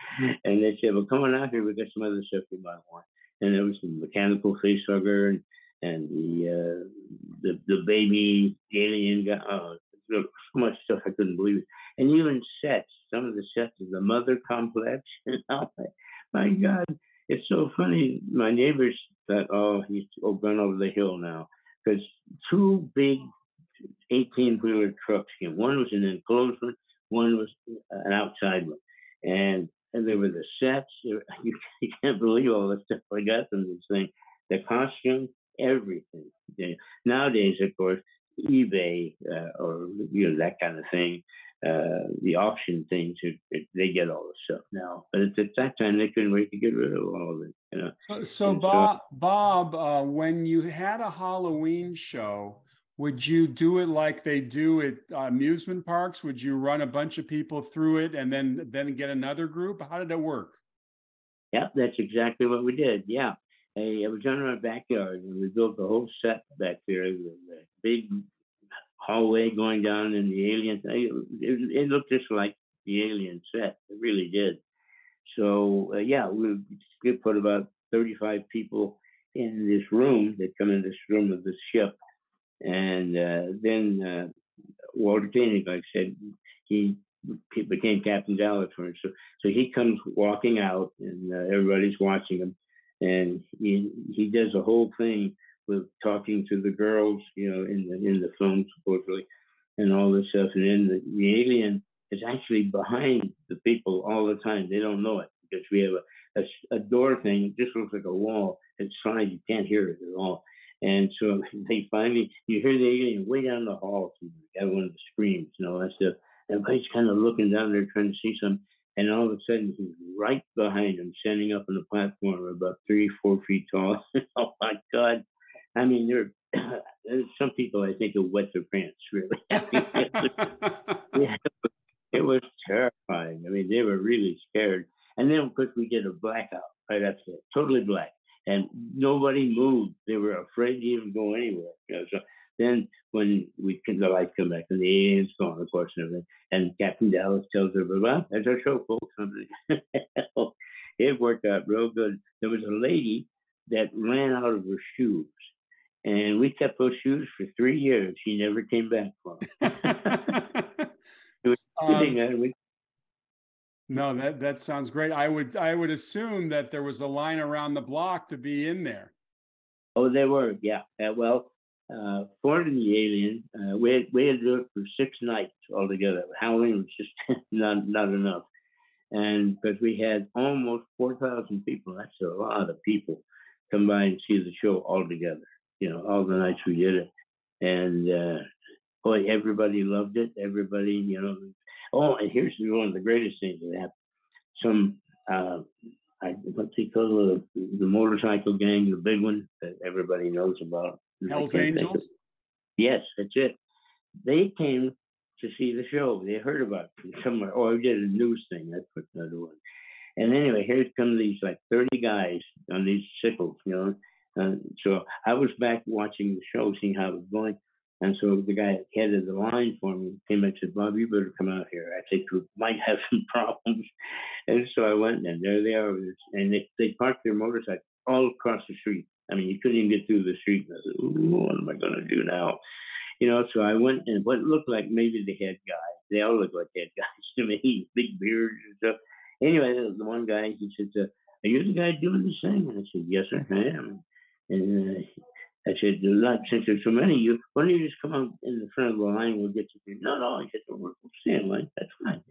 And they said, "Well, come on out here. We got some other stuff you might want." And there was the mechanical face hugger and, and the uh, the the baby alien guy. Oh, so much stuff I couldn't believe it. And even sets, some of the sets of the mother complex. oh, my, my God, it's so funny. My neighbors thought, "Oh, he's gone over the hill now," because two big 18 wheeler trucks came. One was an enclosement one one was an outside one, and and there were the sets. You, you can't believe all the stuff I got from this thing. The costume, everything. Nowadays, of course, eBay uh, or you know that kind of thing, uh, the auction things, it, it, they get all the stuff now. But at, at, that time, they couldn't wait to get rid of all of it. You know. So, so Bob, so, Bob, uh, when you had a Halloween show, would you do it like they do at uh, amusement parks? Would you run a bunch of people through it and then then get another group? How did it work? Yeah, that's exactly what we did. Yeah, Hey it was in our backyard, and we built the whole set back there. The, down, and the alien. It, it, looked just like the alien set. It really did. So uh, yeah, we, we put about thirty-five people in this room. that come in this room of the ship and uh, then uh, Walter Koenig, like I said, he, became Captain Dallas for. So, so he comes walking out, and uh, everybody's watching him, and he he does the whole thing with talking to the girls, you know, in the in the film supposedly, and all this stuff. And then the, the alien is actually behind the people all the time. They don't know it because we have a, a, a door thing. It just looks like a wall. It's fine. You can't hear it at all. And so they finally, you hear the alien way down the hall, got one of the screams and all that stuff. Everybody's kind of looking down there trying to see something. And all of a sudden, he's right behind him, standing up on the platform about three, four feet tall. oh my God. I mean, there's some people I think have wet their pants, really. yeah, it was terrifying. I mean, they were really scared. And then, of course, we did a blackout right after that, totally black and nobody moved. They were afraid to even go anywhere. You know, so then when we the lights come back and the aliens on of course, and everything, and Captain Dallas tells everybody, "Well, that's our show, folks." it worked out real good. There was a lady that ran out of her shoes, and we kept those shoes for three years. She never came back for them. it was um, no, that that sounds great. I would I would assume that there was a line around the block to be in there. Oh, there were, yeah. Uh, well, uh, Fording the Alien, uh, we had, we had to do it for six nights altogether. Halloween was just not not enough, and because we had almost four thousand people, that's a lot of people come by and see the show all together. You know, all the nights we did it, and uh, boy, everybody loved it. Everybody, you know, Oh, and here's one of the greatest things that happened. Some, uh, I, what they call the, the motorcycle gang, the big one that everybody knows about. Hell's Angels? Yes, that's it. They came to see the show. They heard about it somewhere. Oh, I did a news thing. That's what another one. And anyway, here come these like 30 guys on these sickles, you know. Uh, so I was back watching the show, seeing how it was going. And so the guy head of the line for me came and said, Bob, you better come out here. I think we might have some problems. And so I went and there they are. And they, they parked their motorcycle all across the street. I mean, you couldn't even get through the street. And I said, what am I going to do now? You know, so I went and what looked like maybe the head guy. They all look like head guys to me, big beards and stuff. Anyway, the one guy, he said, uh, are you the guy doing this thing? And I said, yes, sir, I am. And uh, I said, not since there's so many of you, why don't you just come out in the front of the line? We'll get to you. No, no. I said, we'll, we'll stay in line. That's fine.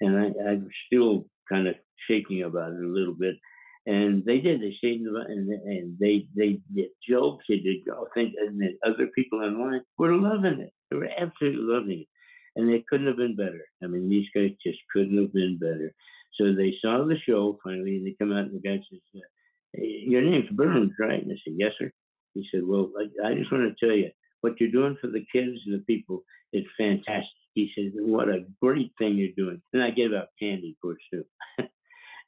And I, I was still kind of shaking about it a little bit. And they did. They stayed in the and, and they they did jokes. They did all things. And then other people in line were loving it. They were absolutely loving it. And they couldn't have been better. I mean, these guys just couldn't have been better. So they saw the show finally, and they come out, and the guy says, hey, "Your name's Burns, right?" And I said, "Yes, sir." He said, "Well, I, I just want to tell you what you're doing for the kids and the people is fantastic." He said, "What a great thing you're doing." And I gave out candy, of course, too.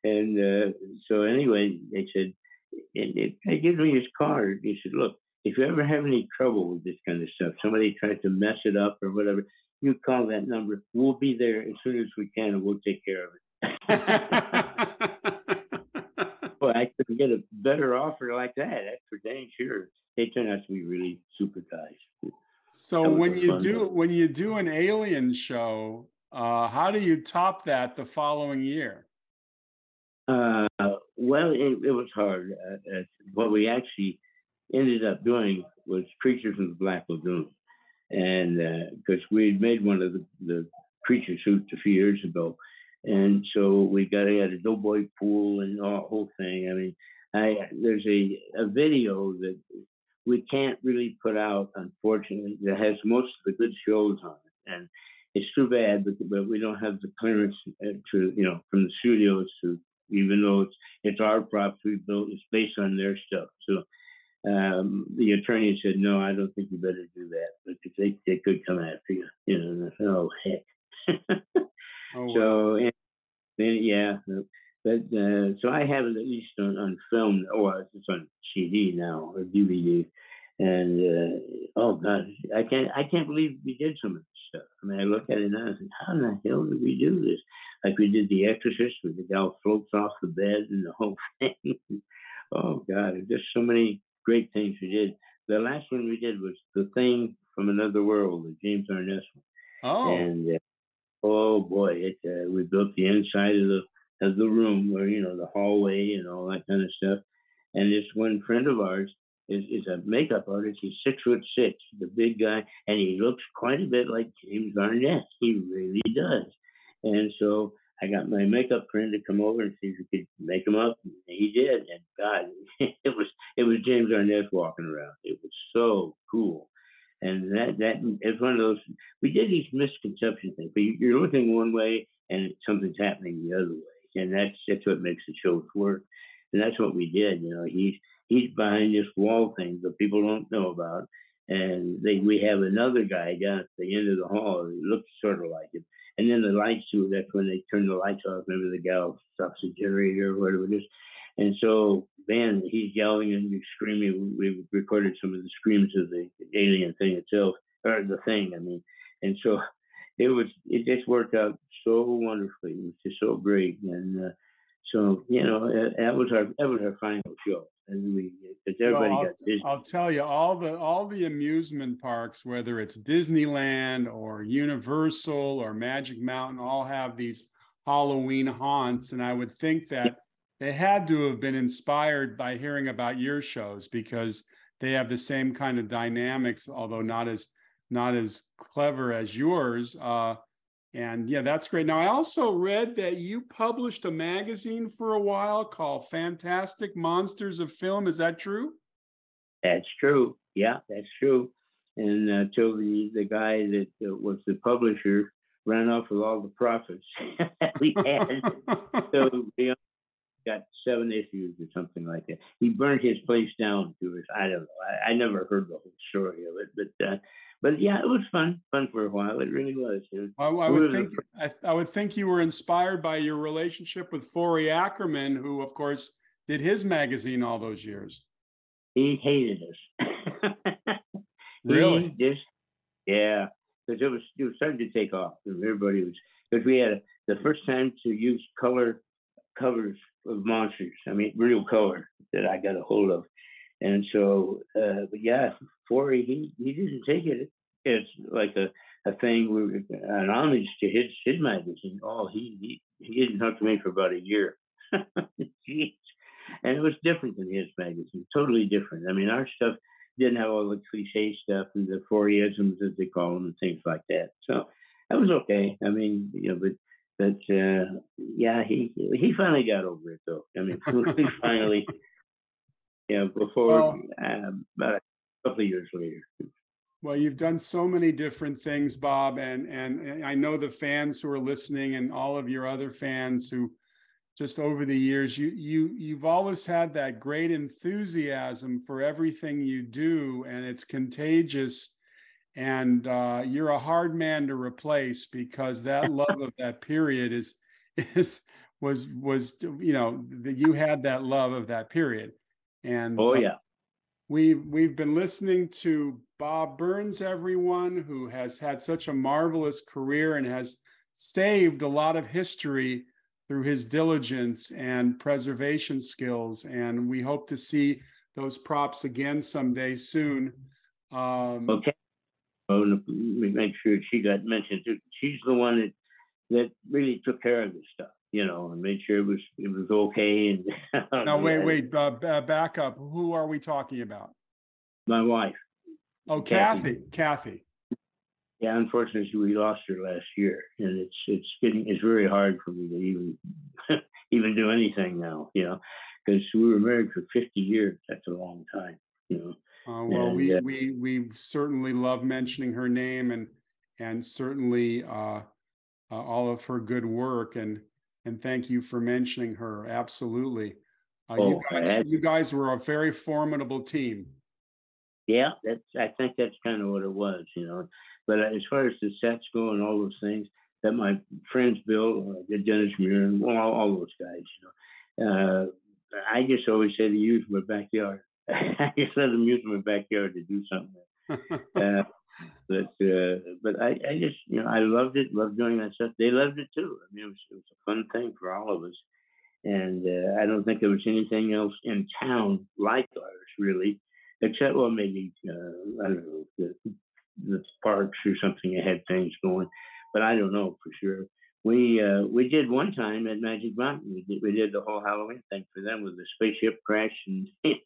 and uh, so anyway, they said, and it, gave me his card. He said, "Look, if you ever have any trouble with this kind of stuff, somebody tries to mess it up or whatever, you call that number. We'll be there as soon as we can, and we'll take care of it." Boy, I couldn't get a better offer like that. That's for dang sure. They turn out to be really super guys. So when you do when you do an alien show, uh, how do you top that the following year? Uh, well, it, it, was hard. Uh, uh what we actually ended up doing was Creatures from the Black Lagoon, and because uh, we had made one of the, the creature suits a few years ago, and so we got had a doughboy pool and all the whole thing. I mean, I there's a a video that we can't really put out, unfortunately, that has most of the good shows on it, and it's too bad, but, but we don't have the clearance uh, to you know from the studios to even though it's it's our props we built, it's based on their stuff. So um, the attorney said, no, I don't think you better do that because they, they could come after you. You know, oh heck. Oh, so wow. and, yeah, but uh, so I have it at least on, on film, or it's on CD now or DVD. And uh, oh god, I can't I can't believe we did some of this stuff. I mean, I look at it now and think, how in the hell did we do this? Like we did The Exorcist, where the gal floats off the bed and the whole thing. oh god, there's just so many great things we did. The last one we did was The Thing from Another World, the James Arness one. Oh. And uh, oh boy, it uh, we built the inside of the of the room where you know the hallway and all that kind of stuff. And this one friend of ours is is a makeup artist. He's six foot six, the big guy, and he looks quite a bit like James Arness. He really does. And so I got my makeup friend to come over and see if we could make him up. And he did, and God, it was it was James Arness walking around. It was so cool. And that that is one of those. We did these misconception things, but you're looking one way and something's happening the other way, and that's that's what makes the shows work. And that's what we did. You know, he's he's behind this wall thing that people don't know about, and they we have another guy down at the end of the hall who looks sort of like him. And then the lights too. That's when they turn the lights off. Maybe the gal stops the generator or whatever it is. And so, man, he's yelling and screaming. We recorded some of the screams of the alien thing itself, or the thing, I mean. And so it was, it just worked out so wonderfully. It was just so great. And uh, so, you know, that was our, that was our final show. And we, because everybody well, got busy. I'll tell you, all the all the amusement parks, whether it's Disneyland or Universal or Magic Mountain, all have these Halloween haunts, and I would think that they had to have been inspired by hearing about your shows because they have the same kind of dynamics, although not as not as clever as yours. Uh, and yeah, that's great. Now, I also read that you published a magazine for a while called Fantastic Monsters of Film. Is that true? That's true. Yeah, that's true. And uh, the the guy that uh, was the publisher ran off with all the profits we had. so we got seven issues or something like that. He burned his place down to his. I don't know. I, I never heard the whole story of it, but uh, but yeah, it was fun, fun for a while. It really was. It was I, I would think I, I, would think you were inspired by your relationship with Forry Ackerman, who, of course, did his magazine all those years. He hated us. really? He just, yeah, because it was it was starting to take off. Everybody was because we had a, the first time to use color covers of monsters. I mean, real color that I got a hold of. And so, uh, but yeah, Forry, he, he didn't take it. It's like a, a thing, an homage to his, his magazine. Oh, he, he, he didn't talk to me for about a year. Jeez. And it was different than his magazine, totally different. I mean, our stuff didn't have all the cliche stuff and the Forryisms, as they call them, and things like that. So that was okay. I mean, you know, but but uh, yeah, he he finally got over it though. I mean, he finally you know, before well, um, about a couple of years later. Well, you've done so many different things, Bob, and and I know the fans who are listening and all of your other fans who just over the years you you you've always had that great enthusiasm for everything you do and it's contagious and uh, you're a hard man to replace because that love of that period is is was was you know that you had that love of that period and oh uh, yeah, we've we've been listening to Bob Burns, everyone who has had such a marvelous career and has saved a lot of history through his diligence and preservation skills. And we hope to see those props again someday soon. Um, okay. Make sure she got mentioned. She's the one that that really took care of this stuff you know, and made sure it was it was okay. And now, wait, wait, uh, back up. Who are we talking about? My wife. Oh, Kathy. Kathy. Yeah, unfortunately, we lost her last year, and it's it's getting it's very hard for me to even even do anything now. You know, because we were married for fifty years. That's a long time. You know. Uh, well, and, we uh, we we certainly love mentioning her name and and certainly uh, uh all of her good work and and thank you for mentioning her. Absolutely. Uh, oh, you, guys, you guys were a very formidable team. Yeah, that's. I think that's kind of what it was, you know. But as far as the sets go and all those things that my friends built, uh, Dennis Muren, and all, all those guys, you know, uh, I just always say to use my backyard. I just let them use my backyard to do something. uh, but uh, but I, I just you know I loved it, loved doing that stuff. They loved it too. I mean, it was, it was a fun thing for all of us, and uh, I don't think there was anything else in town like ours really, except well maybe uh, I don't know the, the parks or something that had things going, but I don't know for sure. We uh, we did one time at Magic Mountain. We did, we did the whole Halloween thing for them with the spaceship crash and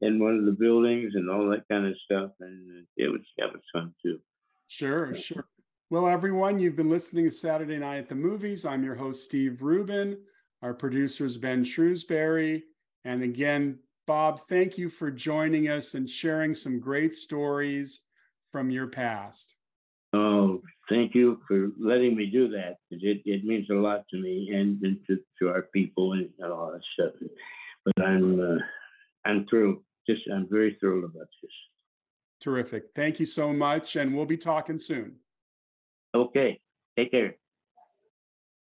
in one of the buildings and all that kind of stuff. And it was that was fun too. Sure, sure. Well, everyone, you've been listening to Saturday Night at the Movies. I'm your host, Steve Rubin. Our producer is Ben Shrewsbury. And again, Bob, thank you for joining us and sharing some great stories from your past. Oh, thank you for letting me do that. It, it means a lot to me and, and to, to our people and all that stuff. But I'm uh, I'm thrilled. Just I'm very thrilled about this. Terrific. Thank you so much. And we'll be talking soon. Okay. Take care.